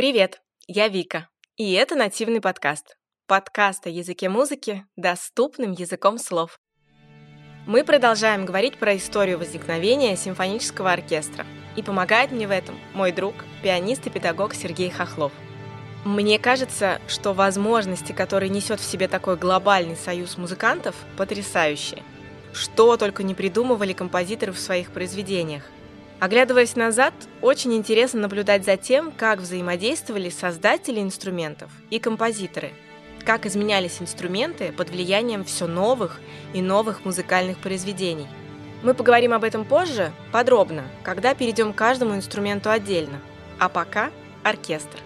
Привет, я Вика, и это нативный подкаст. Подкаст о языке музыки доступным языком слов. Мы продолжаем говорить про историю возникновения симфонического оркестра. И помогает мне в этом мой друг, пианист и педагог Сергей Хохлов. Мне кажется, что возможности, которые несет в себе такой глобальный союз музыкантов, потрясающие. Что только не придумывали композиторы в своих произведениях. Оглядываясь назад, очень интересно наблюдать за тем, как взаимодействовали создатели инструментов и композиторы, как изменялись инструменты под влиянием все новых и новых музыкальных произведений. Мы поговорим об этом позже, подробно, когда перейдем к каждому инструменту отдельно. А пока оркестр.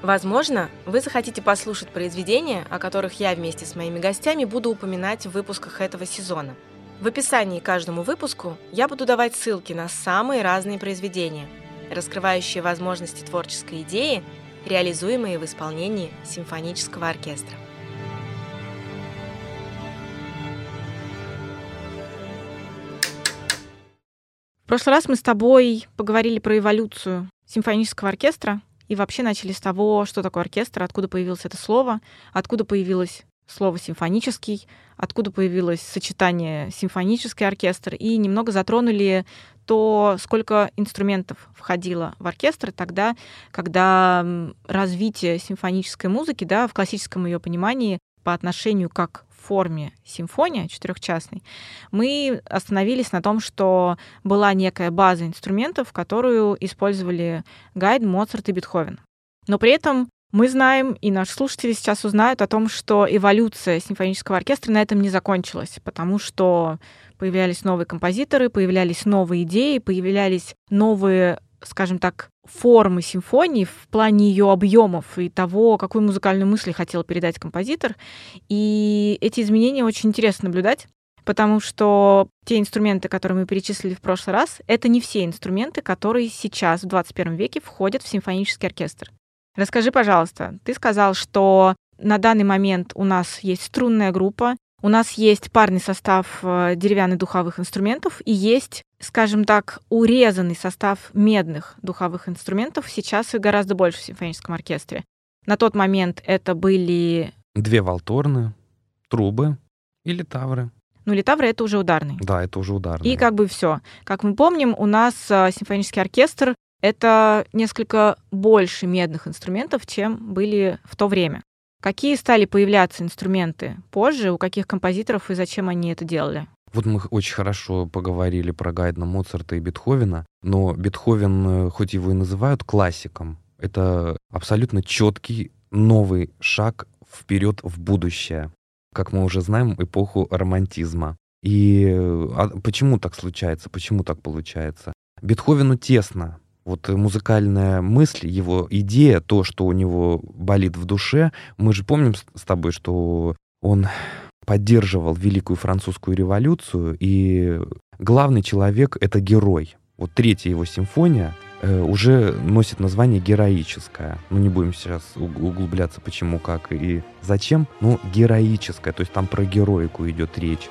Возможно, вы захотите послушать произведения, о которых я вместе с моими гостями буду упоминать в выпусках этого сезона – в описании к каждому выпуску я буду давать ссылки на самые разные произведения, раскрывающие возможности творческой идеи, реализуемые в исполнении симфонического оркестра. В прошлый раз мы с тобой поговорили про эволюцию симфонического оркестра и вообще начали с того, что такое оркестр, откуда появилось это слово, откуда появилось слово «симфонический», откуда появилось сочетание «симфонический оркестр», и немного затронули то, сколько инструментов входило в оркестр тогда, когда развитие симфонической музыки, да, в классическом ее понимании по отношению как форме симфония четырехчастной, мы остановились на том, что была некая база инструментов, которую использовали Гайд, Моцарт и Бетховен. Но при этом мы знаем, и наши слушатели сейчас узнают о том, что эволюция симфонического оркестра на этом не закончилась, потому что появлялись новые композиторы, появлялись новые идеи, появлялись новые скажем так, формы симфонии в плане ее объемов и того, какую музыкальную мысль хотел передать композитор. И эти изменения очень интересно наблюдать, потому что те инструменты, которые мы перечислили в прошлый раз, это не все инструменты, которые сейчас, в 21 веке, входят в симфонический оркестр. Расскажи, пожалуйста, ты сказал, что на данный момент у нас есть струнная группа, у нас есть парный состав э, деревянных духовых инструментов и есть, скажем так, урезанный состав медных духовых инструментов. Сейчас их гораздо больше в симфоническом оркестре. На тот момент это были... Две валторны, трубы и литавры. Ну, литавры — это уже ударный. Да, это уже ударный. И как бы все. Как мы помним, у нас э, симфонический оркестр это несколько больше медных инструментов, чем были в то время. Какие стали появляться инструменты позже, у каких композиторов и зачем они это делали? Вот мы очень хорошо поговорили про Гайдна, Моцарта и Бетховена, но Бетховен, э, хоть его и называют классиком, это абсолютно четкий новый шаг вперед в будущее, как мы уже знаем, эпоху романтизма. И э, а почему так случается, почему так получается? Бетховену тесно вот музыкальная мысль, его идея, то, что у него болит в душе. Мы же помним с тобой, что он поддерживал Великую Французскую революцию, и главный человек — это герой. Вот третья его симфония э, уже носит название героическая. Ну, не будем сейчас углубляться, почему, как и зачем. Ну, героическая, то есть там про героику идет речь.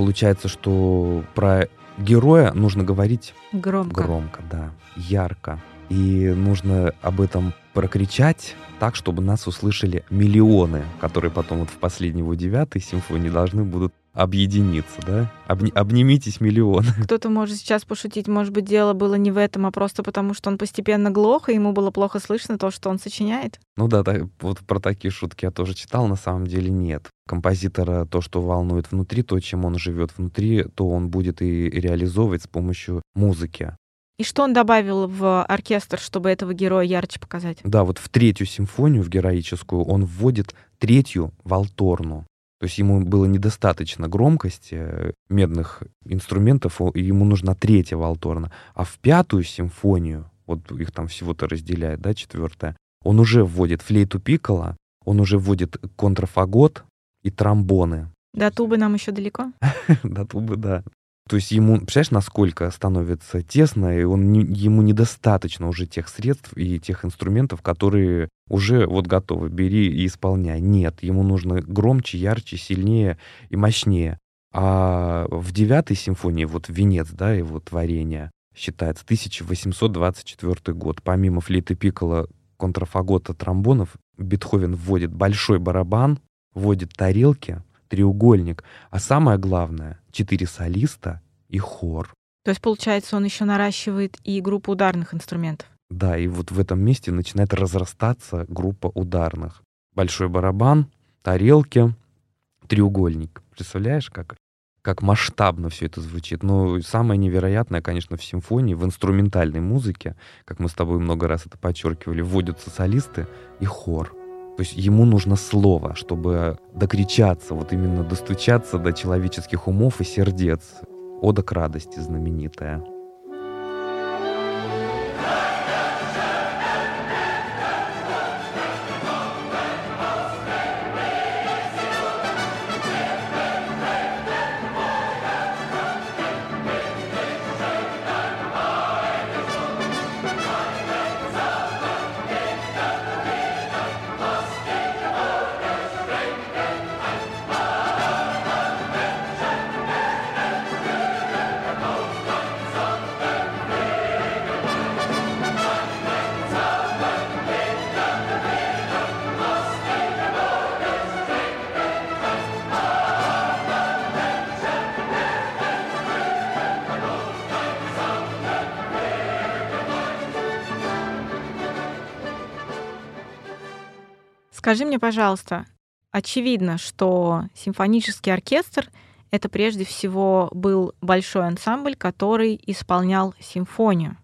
Получается, что про героя нужно говорить громко. Громко, да, ярко. И нужно об этом прокричать так, чтобы нас услышали миллионы, которые потом вот в последней его девятой симфонии должны будут объединиться, да? Обни- обнимитесь миллион. Кто-то может сейчас пошутить, может быть, дело было не в этом, а просто потому, что он постепенно глох, и ему было плохо слышно то, что он сочиняет. Ну да, так, вот про такие шутки я тоже читал, на самом деле нет. Композитора то, что волнует внутри, то, чем он живет внутри, то он будет и реализовывать с помощью музыки. И что он добавил в оркестр, чтобы этого героя ярче показать? Да, вот в третью симфонию, в героическую, он вводит третью валторну. То есть ему было недостаточно громкости э, медных инструментов, и ему нужна третья валторна. А в пятую симфонию, вот их там всего-то разделяет, да, четвертая, он уже вводит флейту пиккола, он уже вводит контрафагот и тромбоны. До тубы нам еще далеко? До тубы, да. То есть ему, представляешь, насколько становится тесно, и он не, ему недостаточно уже тех средств и тех инструментов, которые уже вот готовы, бери и исполняй. Нет, ему нужно громче, ярче, сильнее и мощнее. А в девятой симфонии, вот венец, да, его творения, считается 1824 год. Помимо флейты пиккола, контрафагота, тромбонов, Бетховен вводит большой барабан, вводит тарелки, треугольник, а самое главное — четыре солиста и хор. То есть, получается, он еще наращивает и группу ударных инструментов. Да, и вот в этом месте начинает разрастаться группа ударных. Большой барабан, тарелки, треугольник. Представляешь, как, как масштабно все это звучит? Но самое невероятное, конечно, в симфонии, в инструментальной музыке, как мы с тобой много раз это подчеркивали, вводятся солисты и хор. То есть ему нужно слово, чтобы докричаться, вот именно достучаться до человеческих умов и сердец. Ода к радости знаменитая. Скажи мне, пожалуйста, очевидно, что симфонический оркестр — это прежде всего был большой ансамбль, который исполнял симфонию.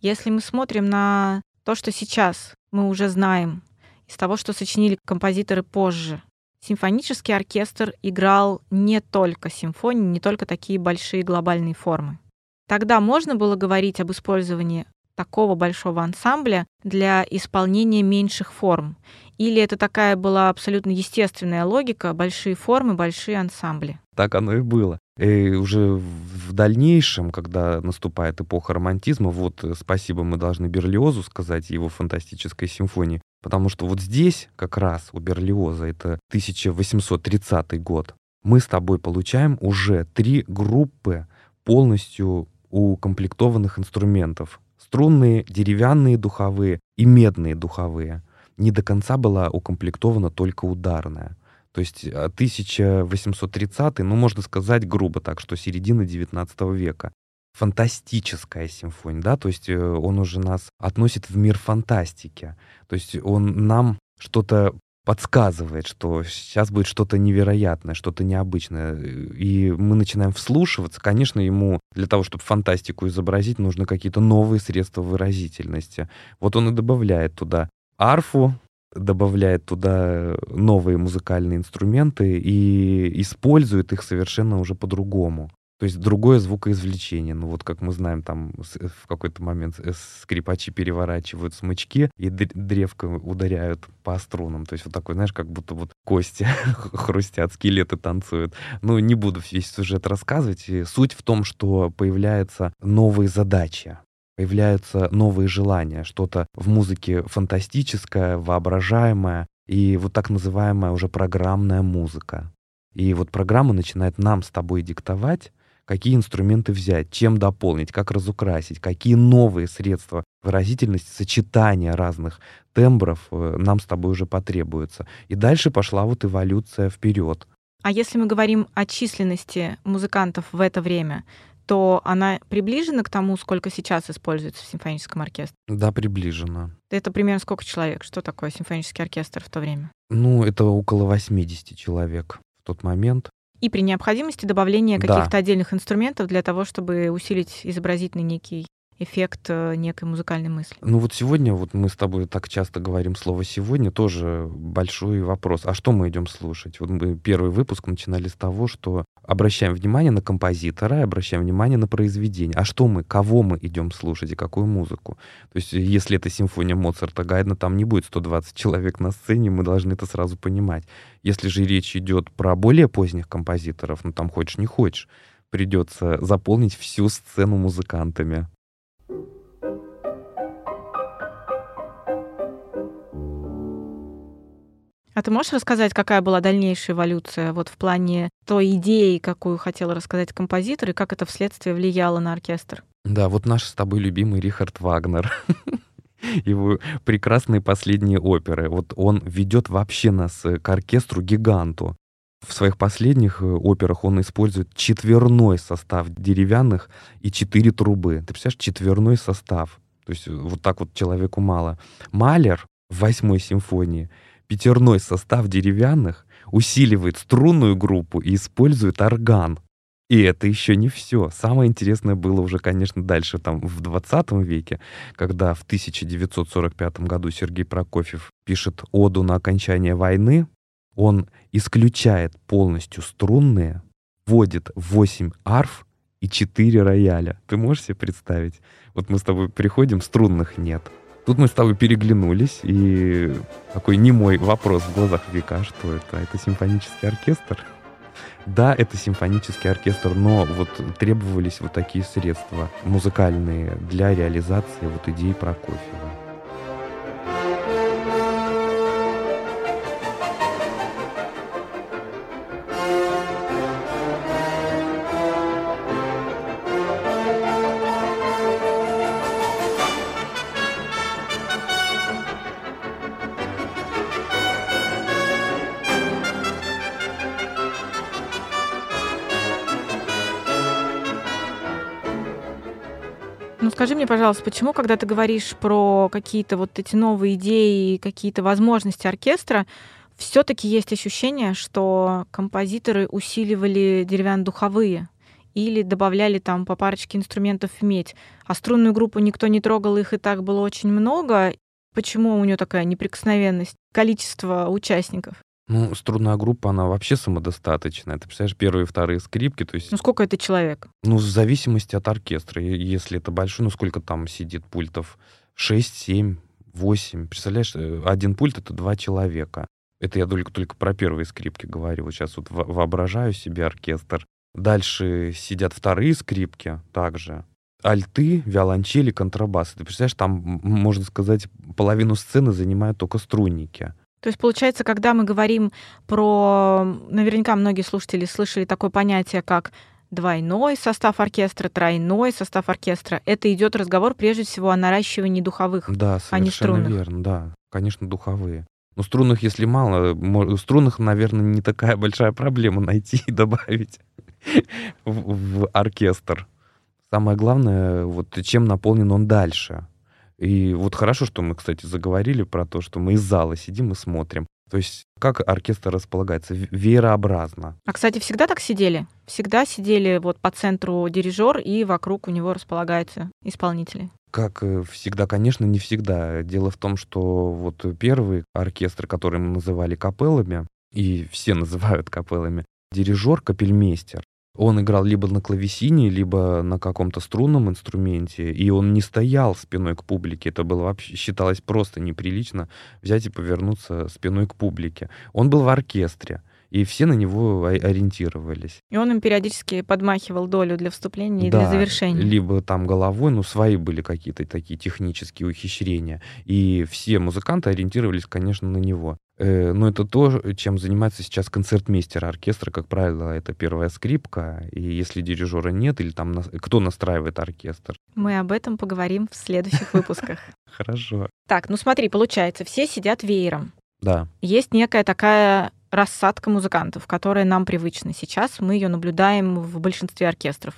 Если мы смотрим на то, что сейчас мы уже знаем из того, что сочинили композиторы позже, симфонический оркестр играл не только симфонии, не только такие большие глобальные формы. Тогда можно было говорить об использовании такого большого ансамбля для исполнения меньших форм. Или это такая была абсолютно естественная логика, большие формы, большие ансамбли? Так оно и было. И уже в дальнейшем, когда наступает эпоха романтизма, вот э, спасибо мы должны Берлиозу сказать, его фантастической симфонии, потому что вот здесь как раз у Берлиоза, это 1830 год, мы с тобой получаем уже три группы полностью укомплектованных инструментов струнные, деревянные духовые и медные духовые. Не до конца была укомплектована только ударная. То есть 1830, э, ну, можно сказать грубо так, что середина 19 века. Фантастическая симфония, да, то есть э, он уже нас относит в мир фантастики. То есть он нам что-то подсказывает, что сейчас будет что-то невероятное, что-то необычное. И мы начинаем вслушиваться. Конечно, ему для того, чтобы фантастику изобразить, нужны какие-то новые средства выразительности. Вот он и добавляет туда арфу, добавляет туда новые музыкальные инструменты и использует их совершенно уже по-другому. То есть другое звукоизвлечение. Ну вот как мы знаем, там в какой-то момент скрипачи переворачивают смычки и древко ударяют по струнам. То есть вот такой, знаешь, как будто вот кости хрустят, скелеты танцуют. Ну не буду весь сюжет рассказывать. Суть в том, что появляются новые задачи появляются новые желания, что-то в музыке фантастическое, воображаемое, и вот так называемая уже программная музыка. И вот программа начинает нам с тобой диктовать, какие инструменты взять, чем дополнить, как разукрасить, какие новые средства выразительности, сочетания разных тембров э, нам с тобой уже потребуются. И дальше пошла вот эволюция вперед. А если мы говорим о численности музыкантов в это время, то она приближена к тому, сколько сейчас используется в симфоническом оркестре? Да, приближена. Это примерно сколько человек? Что такое симфонический оркестр в то время? Ну, это около 80 человек в тот момент и при необходимости добавления каких-то отдельных инструментов для того, чтобы усилить изобразительный некий эффект э, некой музыкальной мысли. Ну вот сегодня, вот мы с тобой так часто говорим слово «сегодня», тоже большой вопрос. А что мы идем слушать? Вот мы первый выпуск начинали с того, что обращаем внимание на композитора обращаем внимание на произведение. А что мы, кого мы идем слушать и какую музыку? То есть если это симфония Моцарта Гайдна, там не будет 120 человек на сцене, мы должны это сразу понимать. Если же речь идет про более поздних композиторов, ну там хочешь не хочешь, придется заполнить всю сцену музыкантами. А ты можешь рассказать, какая была дальнейшая эволюция вот в плане той идеи, какую хотел рассказать композитор, и как это вследствие влияло на оркестр? Да, вот наш с тобой любимый Рихард Вагнер. Его прекрасные последние оперы. Вот он ведет вообще нас к оркестру гиганту. В своих последних э, операх он использует четверной состав деревянных и четыре трубы. Ты представляешь, четверной состав. То есть э, вот так вот человеку мало. Малер в восьмой симфонии пятерной состав деревянных, усиливает струнную группу и использует орган. И это еще не все. Самое интересное было уже, конечно, дальше, там, в 20 веке, когда в 1945 году Сергей Прокофьев пишет оду на окончание войны, он исключает полностью струнные, вводит 8 арф и 4 рояля. Ты можешь себе представить? Вот мы с тобой приходим, струнных нет. Тут мы с тобой переглянулись, и такой немой вопрос в глазах века, что это? Это симфонический оркестр? Да, это симфонический оркестр, но вот требовались вот такие средства музыкальные для реализации вот идей Прокофьева. Скажи мне, пожалуйста, почему, когда ты говоришь про какие-то вот эти новые идеи, какие-то возможности оркестра, все-таки есть ощущение, что композиторы усиливали деревянно-духовые или добавляли там по парочке инструментов в медь, а струнную группу никто не трогал, их и так было очень много. Почему у нее такая неприкосновенность, количество участников? Ну, струнная группа, она вообще самодостаточная. Ты представляешь, первые и вторые скрипки, то есть... Ну, сколько это человек? Ну, в зависимости от оркестра. Если это большой, ну, сколько там сидит пультов? 6, 7, 8. Представляешь, э, один пульт — это два человека. Это я только, только про первые скрипки говорю. Вот сейчас вот воображаю себе оркестр. Дальше сидят вторые скрипки также. Альты, виолончели, контрабасы. Ты представляешь, там, можно сказать, половину сцены занимают только струнники. То есть, получается, когда мы говорим про... Наверняка многие слушатели слышали такое понятие, как двойной состав оркестра, тройной состав оркестра. Это идет разговор прежде всего о наращивании духовых, да, а не струнных. верно, да. Конечно, духовые. Но струнных, если мало, струнных, наверное, не такая большая проблема найти и добавить в, в оркестр. Самое главное, вот чем наполнен он дальше. И вот хорошо, что мы, кстати, заговорили про то, что мы из зала сидим и смотрим. То есть как оркестр располагается? Веерообразно. А, кстати, всегда так сидели? Всегда сидели вот по центру дирижер, и вокруг у него располагаются исполнители? Как э, всегда, конечно, не всегда. Дело в том, что вот первый оркестр, который мы называли капеллами, и все называют капеллами, дирижер, капельмейстер, он играл либо на клавесине, либо на каком-то струнном инструменте, и он не стоял спиной к публике. Это было вообще считалось просто неприлично взять и повернуться спиной к публике. Он был в оркестре и все на него ориентировались. И он им периодически подмахивал долю для вступления и да, для завершения. Либо там головой, ну, свои были какие-то такие технические ухищрения. И все музыканты ориентировались, конечно, на него. Э, но это то, чем занимается сейчас концертмейстер оркестра. Как правило, это первая скрипка. И если дирижера нет, или там кто настраивает оркестр? Мы об этом поговорим в следующих выпусках. Хорошо. Так, ну смотри, получается, все сидят веером. Да. Есть некая такая рассадка музыкантов, которая нам привычна. Сейчас мы ее наблюдаем в большинстве оркестров.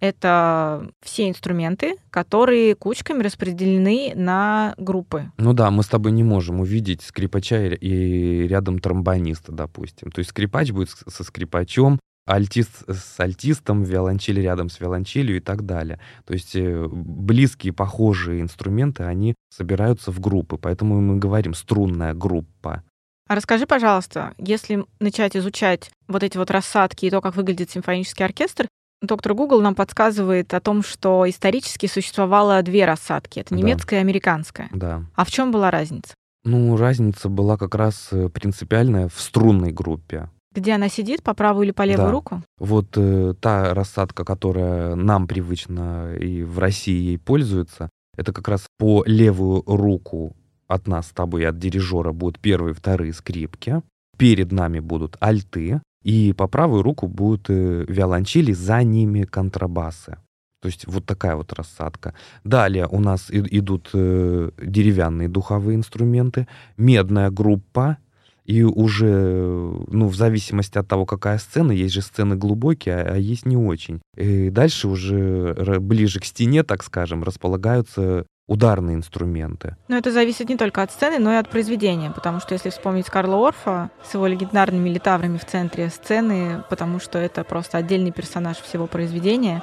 Это все инструменты, которые кучками распределены на группы. Ну да, мы с тобой не можем увидеть скрипача и рядом тромбониста, допустим. То есть скрипач будет со скрипачом, альтист с альтистом, виолончель рядом с виолончелью и так далее. То есть э, близкие, похожие инструменты, они собираются в группы, поэтому мы говорим струнная группа. А расскажи, пожалуйста, если начать изучать вот эти вот рассадки и то, как выглядит симфонический оркестр, доктор Google нам подсказывает о том, что исторически существовало две рассадки. Это немецкая да. и американская. Да. А в чем была разница? Ну, разница была как раз э, принципиальная в струнной группе. Где она сидит, по правую или по левую да. руку? Вот э, та рассадка, которая нам привычна и в России ей пользуется, это как раз по левую руку от нас с тобой, от дирижера будут первые, вторые скрипки, перед нами будут альты, и по правую руку будут э, виолончели, за ними контрабасы. То есть вот такая вот рассадка. Далее у нас идут э, деревянные духовые инструменты, медная группа, и уже, ну, в зависимости от того, какая сцена, есть же сцены глубокие, а, а есть не очень. И дальше уже ближе к стене, так скажем, располагаются ударные инструменты. Но это зависит не только от сцены, но и от произведения, потому что если вспомнить Карла Орфа с его легендарными литаврами в центре сцены, потому что это просто отдельный персонаж всего произведения,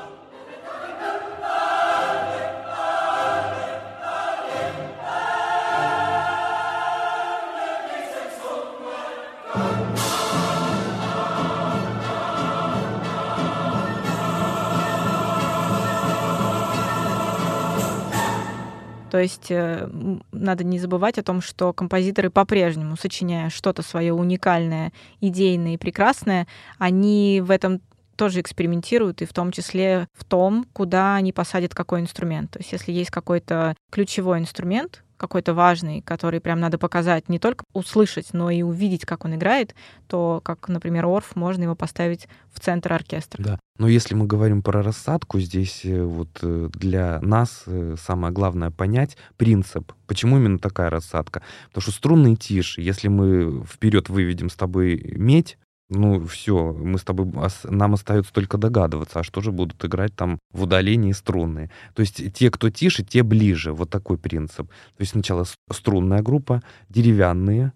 То есть э, надо не забывать о том, что композиторы по-прежнему, сочиняя что-то свое уникальное, идейное и прекрасное, они в этом тоже экспериментируют, и в том числе в том, куда они посадят какой инструмент. То есть если есть какой-то ключевой инструмент, какой-то важный, который прям надо показать, не только услышать, но и увидеть, как он играет, то, как, например, Орф, можно его поставить в центр оркестра. Да. Но если мы говорим про рассадку, здесь э, вот э, для нас э, самое главное понять принцип. Почему именно такая рассадка? Потому что струнный тишь, если мы вперед выведем с тобой медь, ну, все, мы с тобой, нам остается только догадываться, а что же будут играть там в удалении струны. То есть те, кто тише, те ближе. Вот такой принцип. То есть сначала струнная группа, деревянные,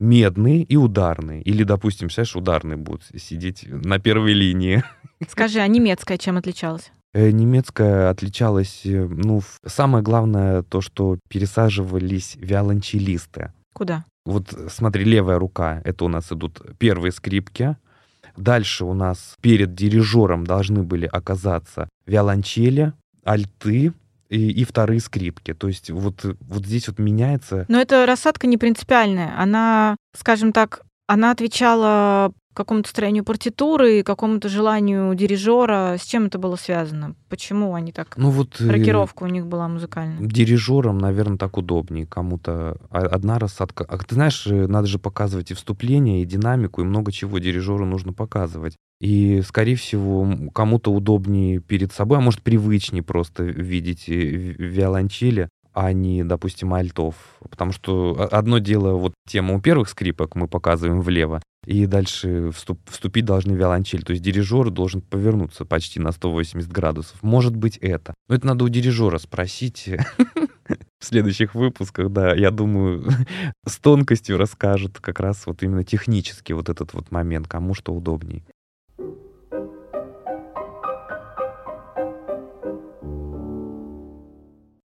медные и ударные. Или, допустим, знаешь, ударные будут сидеть на первой линии. Скажи, а немецкая чем отличалась? Э, немецкая отличалась, э, ну, самое главное то, что пересаживались виолончелисты. Куда? Вот смотри, левая рука, это у нас идут первые скрипки. Дальше у нас перед дирижером должны были оказаться виолончели, альты, и, и вторые скрипки. То есть вот, вот здесь вот меняется. Но эта рассадка не принципиальная. Она, скажем так, она отвечала какому-то строению партитуры, какому-то желанию дирижера. С чем это было связано? Почему они так... Ну вот... Э, рокировка у них была музыкальная. Дирижерам, наверное, так удобнее. Кому-то одна рассадка. А ты знаешь, э, надо же показывать и вступление, и динамику, и много чего дирижеру нужно показывать. И, скорее всего, кому-то удобнее перед собой, а может, привычнее просто видеть э, виолончели, а не, допустим, альтов. Потому что одно дело, вот тему первых скрипок мы показываем влево, и дальше вступ, вступить должны виолончель. То есть дирижер должен повернуться почти на 180 градусов. Может быть это. Но это надо у дирижера спросить в следующих выпусках, да. Я думаю, с тонкостью расскажет как раз вот именно технически вот этот вот момент, кому что удобней.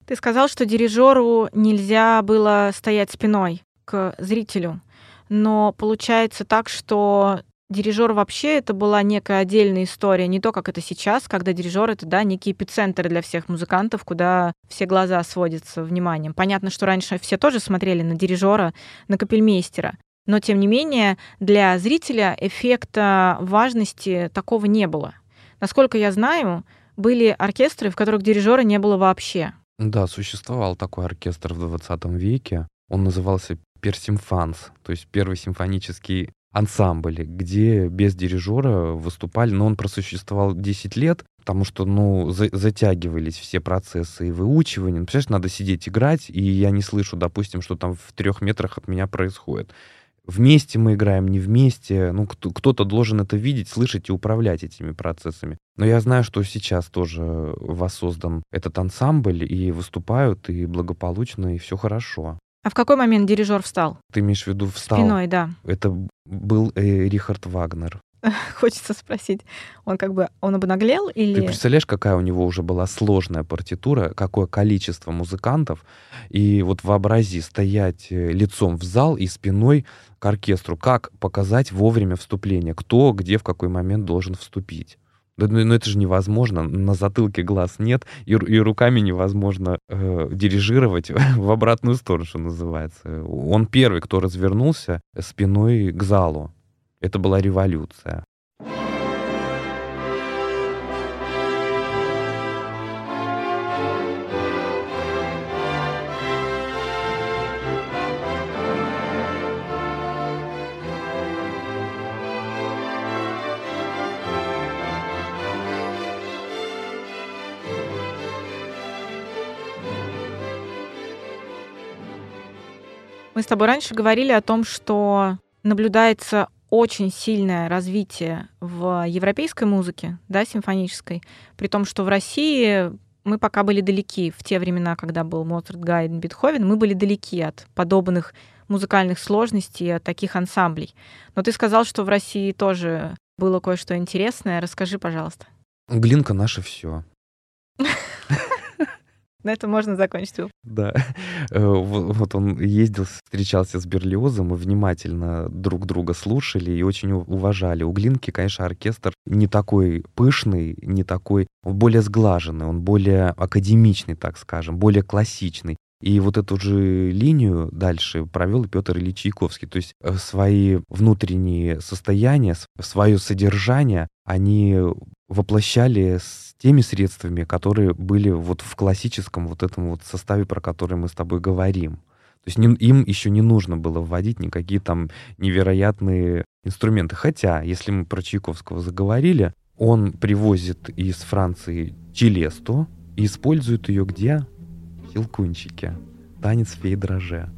Ты сказал, что дирижеру нельзя было стоять спиной к зрителю, но получается так, что дирижер вообще это была некая отдельная история, не то, как это сейчас, когда дирижер это, да, некий эпицентр для всех музыкантов, куда все глаза сводятся вниманием. Понятно, что раньше все тоже смотрели на дирижера, на капельмейстера, но тем не менее для зрителя эффекта важности такого не было. Насколько я знаю, были оркестры, в которых дирижера не было вообще. Да, существовал такой оркестр в 20 веке. Он назывался Персимфанс, то есть первый симфонический ансамбль, где без дирижера выступали, но он просуществовал 10 лет, потому что, ну, за затягивались все процессы и выучивания. Ну, представляешь, надо сидеть играть, и я не слышу, допустим, что там в трех метрах от меня происходит. Вместе мы играем, не вместе. Ну, кто-то должен это видеть, слышать и управлять этими процессами. Но я знаю, что сейчас тоже воссоздан этот ансамбль, и выступают, и благополучно, и все хорошо. А в какой момент дирижер встал? Ты имеешь в виду встал? Спиной, да. Это был э, Рихард Вагнер. хочется спросить, он как бы, он обнаглел или... Ты представляешь, какая у него уже была сложная партитура, какое количество музыкантов, и вот вообрази стоять э, лицом в зал и спиной к оркестру, как показать вовремя вступление, кто где в какой момент должен вступить. Да, ну, ну это же невозможно, на затылке глаз нет, и, и руками невозможно э, дирижировать в обратную сторону, что называется. Он первый, кто развернулся спиной к залу. Это была революция. Мы с тобой раньше говорили о том, что наблюдается очень сильное развитие в европейской музыке, да, симфонической, при том, что в России мы пока были далеки. В те времена, когда был Моцарт, Гайден, Бетховен, мы были далеки от подобных музыкальных сложностей, от таких ансамблей. Но ты сказал, что в России тоже было кое-что интересное. Расскажи, пожалуйста. Глинка наше все. На этом можно закончить. Да. Э, вот он ездил, встречался с Берлиозом, мы внимательно друг друга слушали и очень уважали. У Глинки, конечно, оркестр не такой пышный, не такой, более сглаженный, он более академичный, так скажем, более классичный. И вот эту же линию дальше провел Петр Ильич Чайковский. То есть э, свои внутренние состояния, свое содержание, они воплощали с теми средствами, которые были вот в классическом вот этом вот составе, про который мы с тобой говорим. То есть не, им еще не нужно было вводить никакие там невероятные инструменты. Хотя, если мы про Чайковского заговорили, он привозит из Франции челесту и использует ее где? Хилкунчике. Танец фей дроже.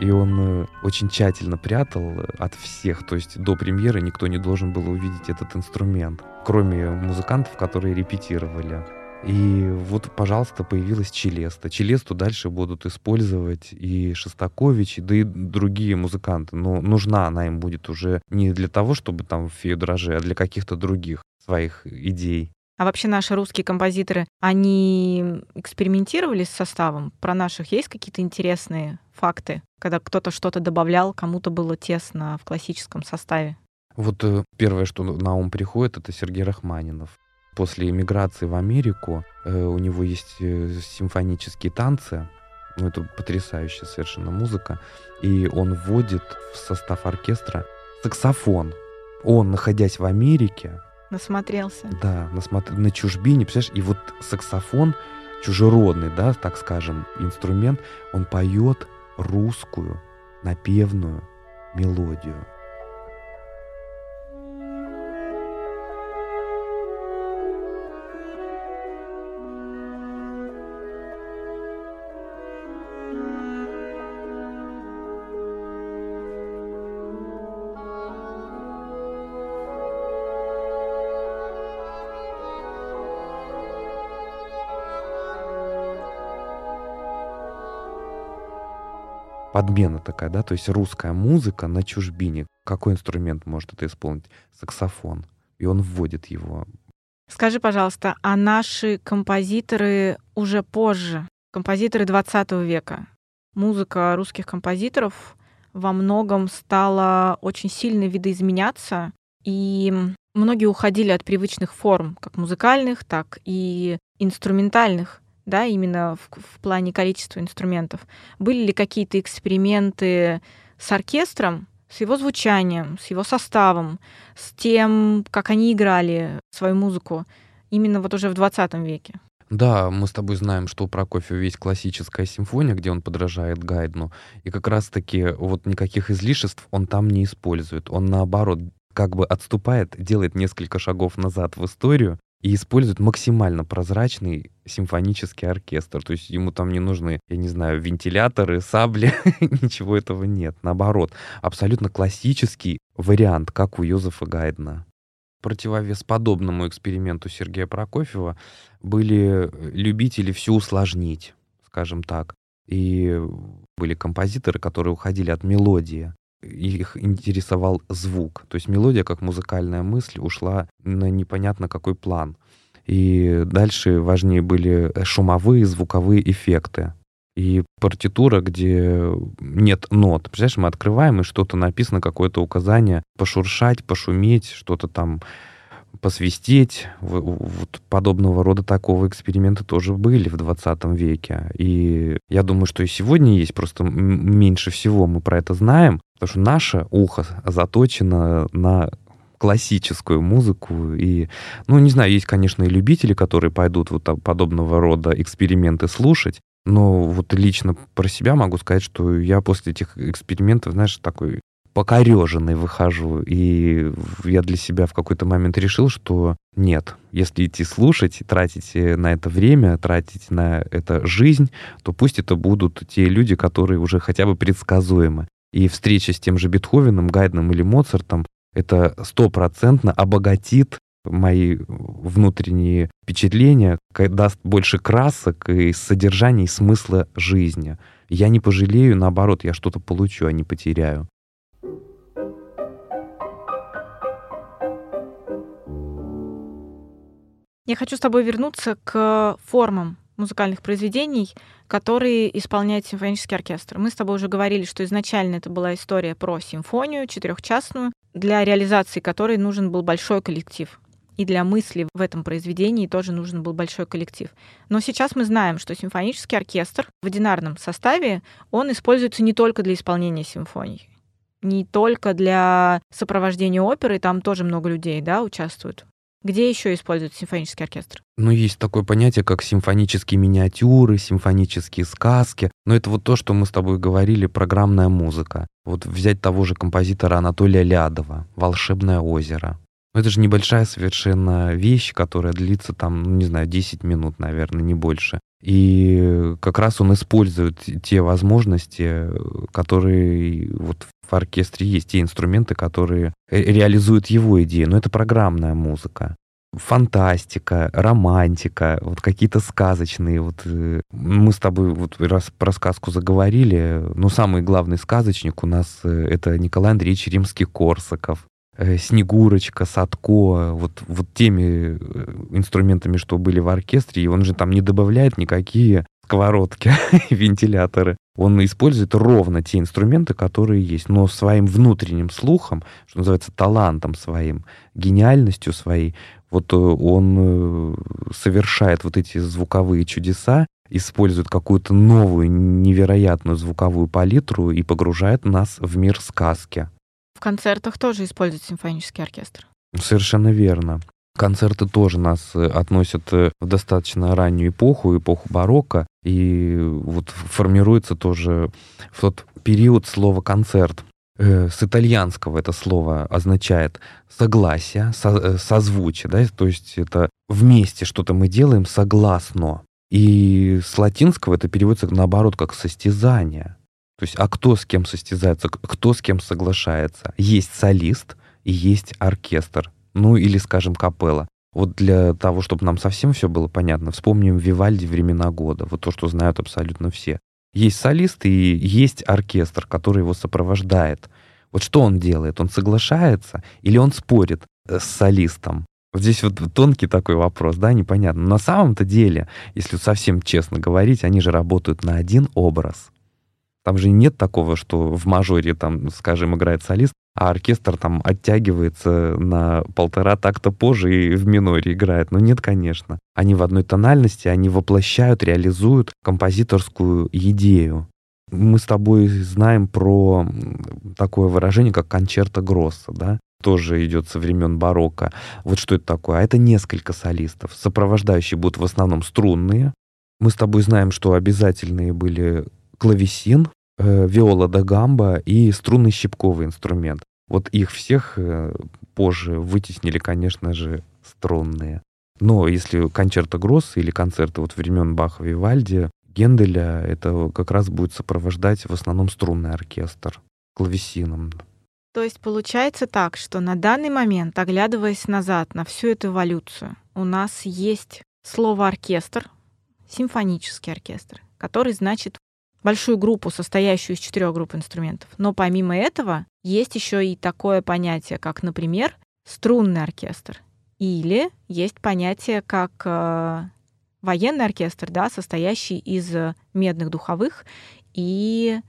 И он э, очень тщательно прятал от всех, то есть до премьеры никто не должен был увидеть этот инструмент, кроме музыкантов, которые репетировали. И вот, пожалуйста, появилась Челеста. Челесту дальше будут использовать и Шостакович, да и другие музыканты. Но нужна она им будет уже не для того, чтобы там в фею дрожи, а для каких-то других своих идей. А вообще наши русские композиторы, они экспериментировали с составом? Про наших есть какие-то интересные факты, когда кто-то что-то добавлял, кому-то было тесно в классическом составе? Вот э, первое, что на ум приходит, это Сергей Рахманинов. После эмиграции в Америку э, у него есть э, симфонические танцы, ну, это потрясающая совершенно музыка, и он вводит в состав оркестра саксофон. Он, находясь в Америке, Насмотрелся. Да, насмотр... на чужбине, представляешь, и вот саксофон чужеродный, да, так скажем, инструмент, он поет русскую напевную мелодию. Подмена такая, да, то есть русская музыка на чужбине. Какой инструмент может это исполнить? Саксофон. И он вводит его. Скажи, пожалуйста, а наши композиторы уже позже, композиторы 20 века, музыка русских композиторов во многом стала очень сильно видоизменяться, и многие уходили от привычных форм, как музыкальных, так и инструментальных да, именно в, в плане количества инструментов. Были ли какие-то эксперименты с оркестром, с его звучанием, с его составом, с тем, как они играли свою музыку именно вот уже в 20 веке? Да, мы с тобой знаем, что у Прокофьева есть классическая симфония, где он подражает Гайдну, и как раз-таки вот никаких излишеств он там не использует. Он наоборот как бы отступает, делает несколько шагов назад в историю и использует максимально прозрачный симфонический оркестр. То есть ему там не нужны, я не знаю, вентиляторы, сабли, ничего этого нет. Наоборот, абсолютно классический вариант, как у Йозефа Гайдна. противовес подобному эксперименту Сергея Прокофьева были любители все усложнить, скажем так. И были композиторы, которые уходили от мелодии. Их интересовал звук. То есть мелодия, как музыкальная мысль, ушла на непонятно какой план. И дальше важнее были шумовые, звуковые эффекты. И партитура, где нет нот. Представляешь, мы открываем, и что-то написано, какое-то указание, пошуршать, пошуметь, что-то там посвистеть. Вот подобного рода такого эксперимента тоже были в 20 веке. И я думаю, что и сегодня есть, просто меньше всего мы про это знаем, потому что наше ухо заточено на классическую музыку. И, ну, не знаю, есть, конечно, и любители, которые пойдут вот подобного рода эксперименты слушать. Но вот лично про себя могу сказать, что я после этих экспериментов, знаешь, такой покореженный выхожу. И я для себя в какой-то момент решил, что нет, если идти слушать, тратить на это время, тратить на это жизнь, то пусть это будут те люди, которые уже хотя бы предсказуемы. И встреча с тем же Бетховеном, Гайдном или Моцартом это стопроцентно обогатит мои внутренние впечатления, даст больше красок и содержания и смысла жизни. Я не пожалею, наоборот, я что-то получу, а не потеряю. Я хочу с тобой вернуться к формам музыкальных произведений, которые исполняет симфонический оркестр. Мы с тобой уже говорили, что изначально это была история про симфонию четырехчастную, для реализации которой нужен был большой коллектив и для мысли в этом произведении тоже нужен был большой коллектив. Но сейчас мы знаем, что симфонический оркестр в одинарном составе, он используется не только для исполнения симфоний, не только для сопровождения оперы, там тоже много людей да, участвуют. Где еще используют симфонический оркестр? Ну, есть такое понятие, как симфонические миниатюры, симфонические сказки. Но это вот то, что мы с тобой говорили, программная музыка. Вот взять того же композитора Анатолия Лядова «Волшебное озеро». Но это же небольшая совершенно вещь, которая длится там, ну, не знаю, 10 минут, наверное, не больше. И как раз он использует те возможности, которые вот в оркестре есть, те инструменты, которые реализуют его идеи. Но это программная музыка фантастика, романтика, вот какие-то сказочные. Вот э, мы с тобой вот раз про сказку заговорили, но самый главный сказочник у нас э, это Николай Андреевич Римский-Корсаков. Э, Снегурочка, Садко, вот, вот теми э, инструментами, что были в оркестре, и он же там не добавляет никакие сковородки вентиляторы. Он использует ровно те инструменты, которые есть, но своим внутренним слухом, что называется, талантом своим, гениальностью своей, вот э, он совершает вот эти звуковые чудеса, использует какую-то новую невероятную звуковую палитру и погружает нас в мир сказки. В концертах тоже используют симфонический оркестр. Совершенно верно. Концерты тоже нас э, относят э, в достаточно раннюю эпоху, эпоху барокко, и вот формируется тоже в тот период слово «концерт». Э, с итальянского это слово означает согласие, со, созвучие, да, то есть это вместе что-то мы делаем согласно. И с латинского это переводится наоборот как состязание. То есть, а кто с кем состязается, кто с кем соглашается? Есть солист и есть оркестр. Ну или, скажем, капелла. Вот для того, чтобы нам совсем все было понятно, вспомним Вивальди «Времена года». Вот то, что знают абсолютно все. Есть солист и есть оркестр, который его сопровождает. Вот что он делает? Он соглашается или он спорит э, с солистом? Вот здесь вот тонкий такой вопрос, да, непонятно. Но на самом-то деле, если совсем честно говорить, они же работают на один образ. Там же нет такого, что в мажоре, там, скажем, играет солист, а оркестр там оттягивается на полтора такта позже и в миноре играет. Но нет, конечно. Они в одной тональности, они воплощают, реализуют композиторскую идею. Мы с тобой знаем про такое выражение, как кончерто гросса, да? тоже идет со времен барокко. Вот что это такое? А это несколько солистов. Сопровождающие будут в основном струнные. Мы с тобой знаем, что обязательные были клавесин, э, виола да гамба и струнный щипковый инструмент. Вот их всех э, позже вытеснили, конечно же, струнные. Но если концерта Гросса или концерты вот времен Баха Вивальди, Генделя, это как раз будет сопровождать в основном струнный оркестр клавесином. То есть получается так, что на данный момент, оглядываясь назад на всю эту эволюцию, у нас есть слово оркестр, симфонический оркестр, который значит большую группу, состоящую из четырех групп инструментов. Но помимо этого есть еще и такое понятие, как, например, струнный оркестр. Или есть понятие как э, военный оркестр, да, состоящий из медных духовых и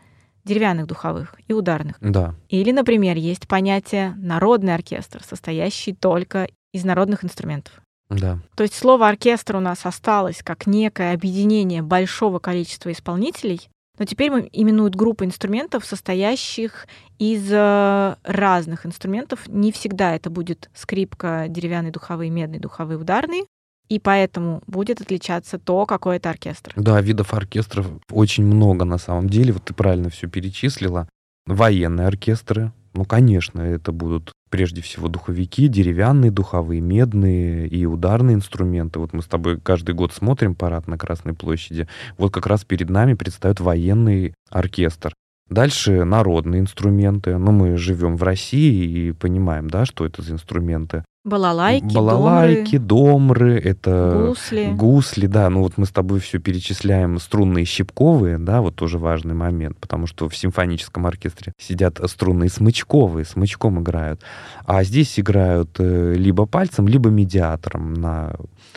деревянных духовых и ударных. Да. Или, например, есть понятие народный оркестр, состоящий только из народных инструментов. Да. То есть слово оркестр у нас осталось как некое объединение большого количества исполнителей, но теперь мы именуют группу инструментов, состоящих из э, разных инструментов. Не всегда это будет скрипка, деревянный духовые, медный духовые, ударные. И поэтому будет отличаться то, какой это оркестр. Да, видов оркестров очень много на самом деле. Вот ты правильно все перечислила. Военные оркестры, ну, конечно, это будут прежде всего духовики, деревянные духовые, медные и ударные инструменты. Вот мы с тобой каждый год смотрим парад на Красной площади. Вот как раз перед нами предстает военный оркестр. Дальше народные инструменты. Ну, мы живем в России и понимаем, да, что это за инструменты. Балалайки, Балалайки, домры, это гусли. гусли, да. Ну вот мы с тобой все перечисляем струнные щипковые, да, вот тоже важный момент, потому что в симфоническом оркестре сидят струнные смычковые, смычком играют. А здесь играют э, либо пальцем, либо медиатором на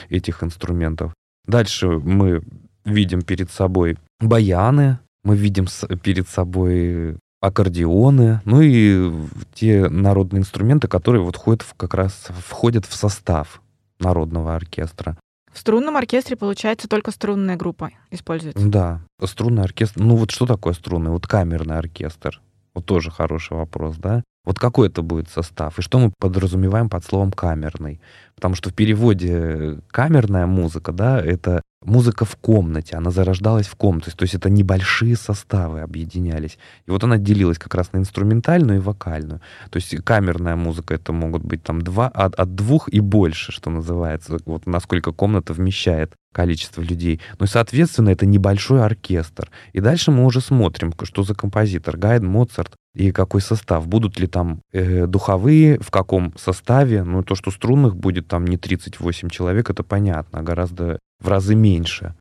этих инструментах. Дальше мы видим перед собой баяны, мы видим перед собой аккордеоны, ну и те народные инструменты, которые вот входят в, как раз входят в состав народного оркестра. В струнном оркестре, получается, только струнная группа используется. Да, струнный оркестр. Ну вот что такое струнный? Вот камерный оркестр. Вот тоже хороший вопрос, да? Вот какой это будет состав? И что мы подразумеваем под словом камерный? Потому что в переводе камерная музыка, да, это музыка в комнате, она зарождалась в комнате, то есть это небольшие составы объединялись. И вот она делилась как раз на инструментальную и вокальную. То есть камерная музыка это могут быть там два, от, от двух и больше, что называется, вот насколько комната вмещает количество людей. Ну и, соответственно, это небольшой оркестр. И дальше мы уже смотрим, что за композитор, Гайден, Моцарт и какой состав. Будут ли там э, духовые, в каком составе. Ну, то, что струнных будет там не 38 человек, это понятно, гораздо в разы меньше.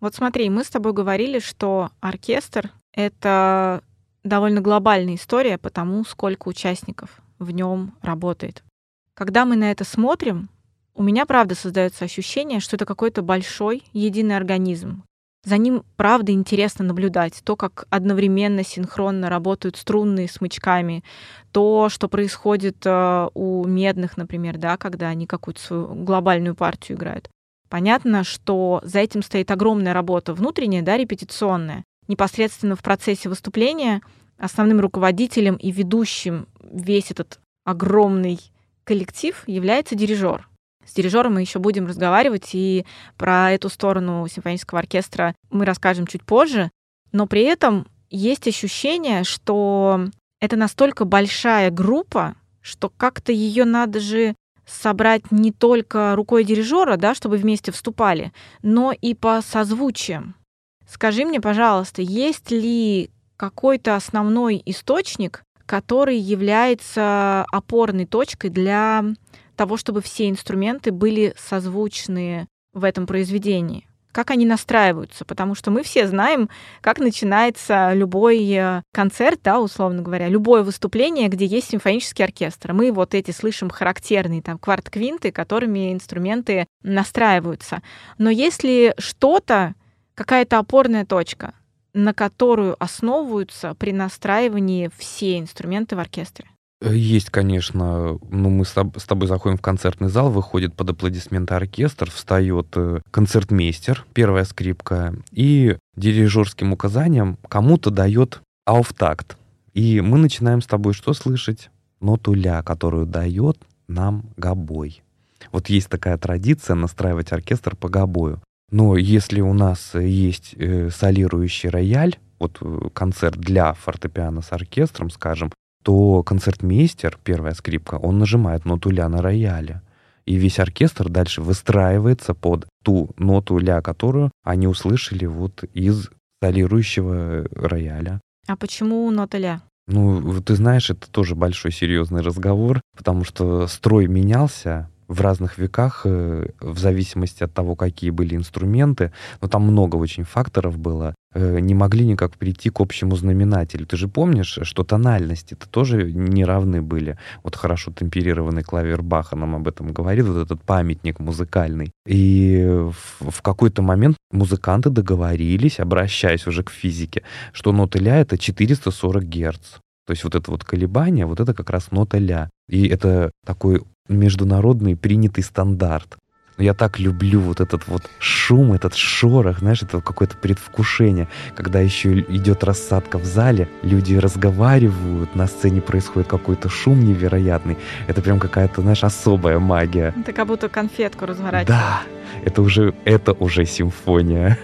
Вот смотри, мы с тобой говорили, что оркестр — это довольно глобальная история по тому, сколько участников в нем работает. Когда мы на это смотрим, у меня, правда, создается ощущение, что это какой-то большой единый организм, за ним, правда, интересно наблюдать. То, как одновременно, синхронно работают струнные смычками, то, что происходит э, у медных, например, да, когда они какую-то свою глобальную партию играют. Понятно, что за этим стоит огромная работа внутренняя, да, репетиционная. Непосредственно в процессе выступления основным руководителем и ведущим весь этот огромный коллектив является дирижер. С дирижером мы еще будем разговаривать, и про эту сторону симфонического оркестра мы расскажем чуть позже. Но при этом есть ощущение, что это настолько большая группа, что как-то ее надо же собрать не только рукой дирижера, да, чтобы вместе вступали, но и по созвучиям. Скажи мне, пожалуйста, есть ли какой-то основной источник, который является опорной точкой для того, чтобы все инструменты были созвучны в этом произведении. Как они настраиваются, потому что мы все знаем, как начинается любой э, концерт, да, условно говоря, любое выступление, где есть симфонический оркестр. Мы вот эти слышим характерные там кварт-квинты, которыми инструменты настраиваются. Но если что-то, какая-то опорная точка, на которую основываются при настраивании все инструменты в оркестре? Есть, конечно. Ну, мы с тобой заходим в концертный зал, выходит под аплодисменты оркестр, встает э, концертмейстер, первая скрипка, и дирижерским указанием кому-то дает ауфтакт. И мы начинаем с тобой что слышать? Ноту ля, которую дает нам гобой. Вот есть такая традиция настраивать оркестр по гобою. Но если у нас есть э, солирующий рояль, вот э, концерт для фортепиано с оркестром, скажем, то концертмейстер, первая скрипка, он нажимает ноту ля на рояле. И весь оркестр дальше выстраивается под ту ноту ля, которую они услышали вот из солирующего рояля. А почему нота ля? Ну, ты знаешь, это тоже большой серьезный разговор, потому что строй менялся, в разных веках, э, в зависимости от того, какие были инструменты, но там много очень факторов было, не могли никак прийти к общему знаменателю. Ты же помнишь, что тональности-то тоже не равны были. Вот хорошо темперированный клавир Баха нам об этом говорил, вот этот памятник музыкальный. И в, в какой-то момент музыканты договорились, обращаясь уже к физике, что нота ля — это 440 Герц. То есть вот это вот колебание, вот это как раз нота ля. И это такой международный принятый стандарт. Я так люблю вот этот вот шум, этот шорох, знаешь, это какое-то предвкушение, когда еще идет рассадка в зале, люди разговаривают, на сцене происходит какой-то шум невероятный. Это прям какая-то, знаешь, особая магия. Это как будто конфетку разворачивать. Да, это уже, это уже симфония.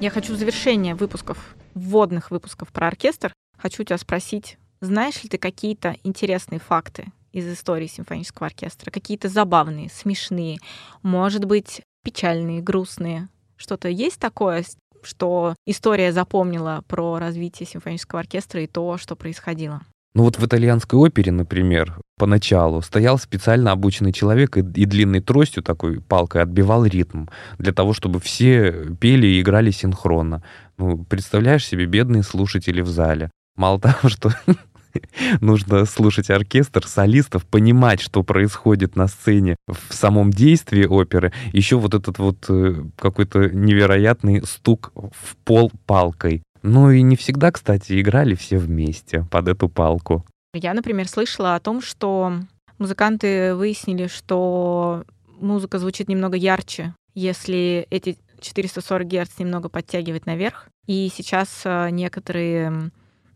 Я хочу в завершение выпусков, вводных выпусков про оркестр, хочу тебя спросить, знаешь ли ты какие-то интересные факты из истории симфонического оркестра? Какие-то забавные, смешные, может быть, печальные, грустные? Что-то есть такое, что история запомнила про развитие симфонического оркестра и то, что происходило? Ну вот в итальянской опере, например, поначалу стоял специально обученный человек и, и длинной тростью такой палкой отбивал ритм для того, чтобы все пели и играли синхронно. Ну, представляешь себе бедные слушатели в зале. Мало того, что нужно слушать оркестр, солистов, понимать, что происходит на сцене в самом действии оперы. Еще вот этот вот э, какой-то невероятный стук в пол палкой. Ну и не всегда, кстати, играли все вместе под эту палку. Я, например, слышала о том, что музыканты выяснили, что музыка звучит немного ярче, если эти 440 Гц немного подтягивать наверх. И сейчас э, некоторые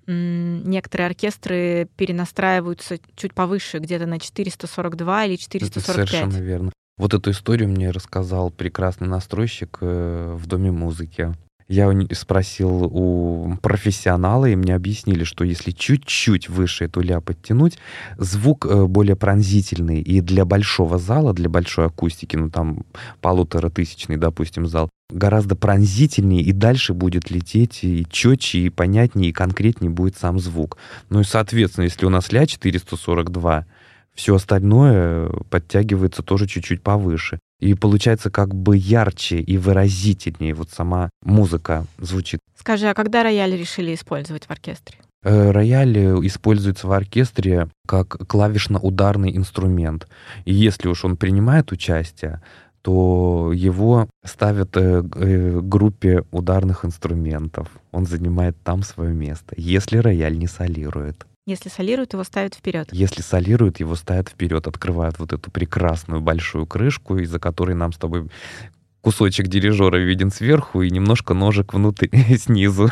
некоторые оркестры перенастраиваются чуть повыше, где-то на 442 или 445. Это совершенно верно. Вот эту историю мне рассказал прекрасный настройщик э, в Доме музыки. Я спросил у профессионала, и мне объяснили, что если чуть-чуть выше эту ля подтянуть, звук э, более пронзительный. И для большого зала, для большой акустики, ну там полутора тысячный, допустим, зал, гораздо пронзительнее, и дальше будет лететь и четче, и понятнее, и конкретнее будет сам звук. Ну и, соответственно, если у нас ля 442, все остальное подтягивается тоже чуть-чуть повыше. И получается как бы ярче и выразительнее вот сама музыка звучит. Скажи, а когда рояль решили использовать в оркестре? Э, рояль используется в оркестре как клавишно-ударный инструмент. И если уж он принимает участие, то его ставят э, э, группе ударных инструментов. Он занимает там свое место, если рояль не солирует. Если солируют, его ставят вперед. Если солируют, его ставят вперед, открывают вот эту прекрасную большую крышку, из-за которой нам с тобой кусочек дирижера виден сверху и немножко ножек внутри, снизу.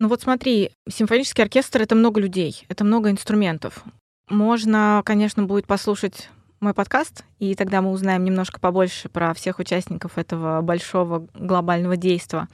Ну вот смотри, симфонический оркестр — это много людей, это много инструментов. Можно, конечно, будет послушать мой подкаст, и тогда мы узнаем немножко побольше про всех участников этого большого глобального действия.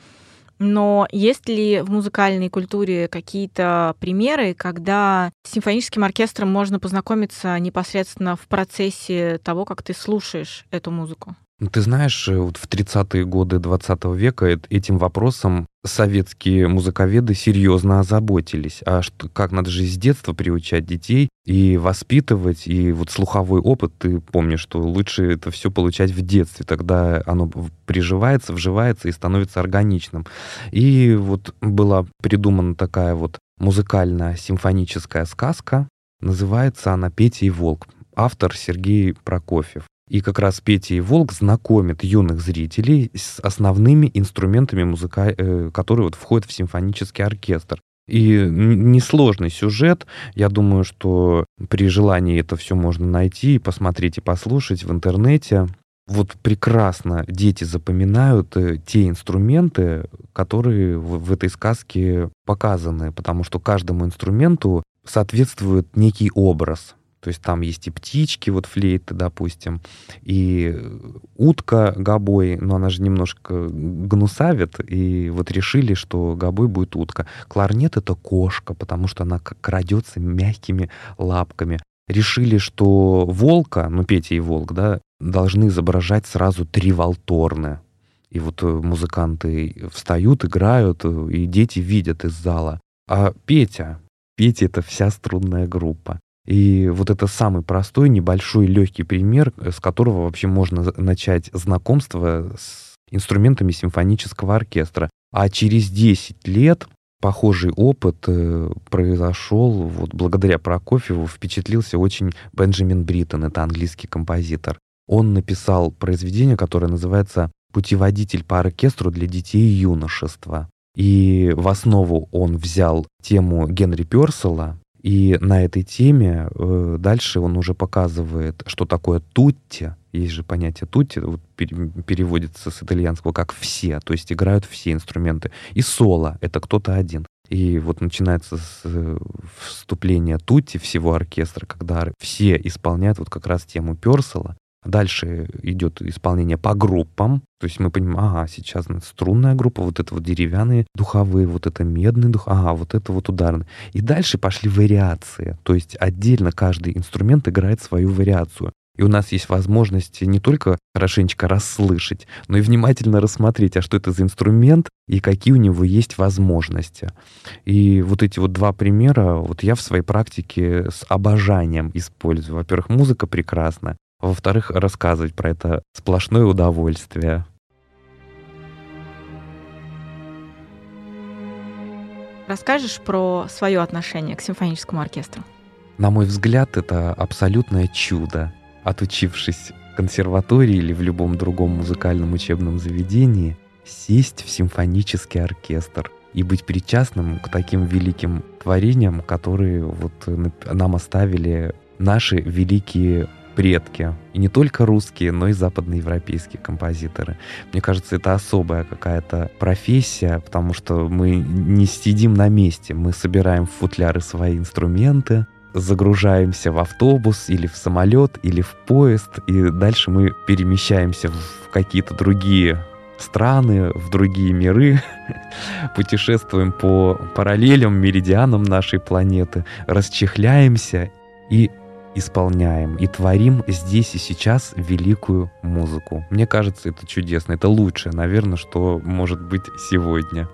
Но есть ли в музыкальной культуре какие-то примеры, когда с симфоническим оркестром можно познакомиться непосредственно в процессе того, как ты слушаешь эту музыку? Ну, ты знаешь, э, вот в 30-е годы 20 века этим вопросом советские музыковеды серьезно озаботились. А что, как надо же с детства приучать детей и воспитывать, и вот слуховой опыт, ты помнишь, что лучше это все получать в детстве, тогда оно приживается, вживается и становится органичным. И вот была придумана такая вот музыкальная симфоническая сказка, называется она «Петя и волк», автор Сергей Прокофьев. И как раз Петя и Волк знакомят юных зрителей с основными инструментами, музыка, э, которые вот входят в симфонический оркестр. И несложный сюжет. Я думаю, что при желании это все можно найти, посмотреть и послушать в интернете. Вот прекрасно дети запоминают э, те инструменты, которые в, в этой сказке показаны, потому что каждому инструменту соответствует некий образ. То есть там есть и птички, вот флейты, допустим, и утка гобой, но она же немножко гнусавит, и вот решили, что гобой будет утка. Кларнет — это кошка, потому что она крадется мягкими лапками. Решили, что волка, ну, Петя и волк, да, должны изображать сразу три волторны. И вот э, музыканты встают, играют, э, и дети видят из зала. А Петя, Петя — это вся струнная группа. И вот это самый простой, небольшой, легкий пример, э, с которого вообще можно начать знакомство с инструментами симфонического оркестра. А через 10 лет похожий опыт э, произошел, вот благодаря Прокофьеву впечатлился очень Бенджамин Бриттон, это английский композитор. Он написал произведение, которое называется «Путеводитель по оркестру для детей и юношества». И в основу он взял тему Генри Персела, и на этой теме э, дальше он уже показывает, что такое тутти. Есть же понятие тутти, вот, переводится с итальянского как «все», то есть играют все инструменты. И соло — это кто-то один. И вот начинается с э, вступления тутти всего оркестра, когда все исполняют вот как раз тему Персела, Дальше идет исполнение по группам. То есть мы понимаем, ага, сейчас струнная группа, вот это вот деревянные духовые, вот это медный дух, ага, вот это вот ударный. И дальше пошли вариации. То есть отдельно каждый инструмент играет свою вариацию. И у нас есть возможность не только хорошенечко расслышать, но и внимательно рассмотреть, а что это за инструмент и какие у него есть возможности. И вот эти вот два примера вот я в своей практике с обожанием использую. Во-первых, музыка прекрасна, во-вторых, рассказывать про это сплошное удовольствие. Расскажешь про свое отношение к симфоническому оркестру? На мой взгляд, это абсолютное чудо. Отучившись в консерватории или в любом другом музыкальном учебном заведении, сесть в симфонический оркестр и быть причастным к таким великим творениям, которые вот нам оставили наши великие предки. И не только русские, но и западноевропейские композиторы. Мне кажется, это особая какая-то профессия, потому что мы не сидим на месте, мы собираем в футляры свои инструменты, загружаемся в автобус или в самолет или в поезд, и дальше мы перемещаемся в какие-то другие страны, в другие миры, путешествуем по параллелям, меридианам нашей планеты, расчехляемся и исполняем и творим здесь и сейчас великую музыку. Мне кажется, это чудесно. Это лучшее, наверное, что может быть сегодня.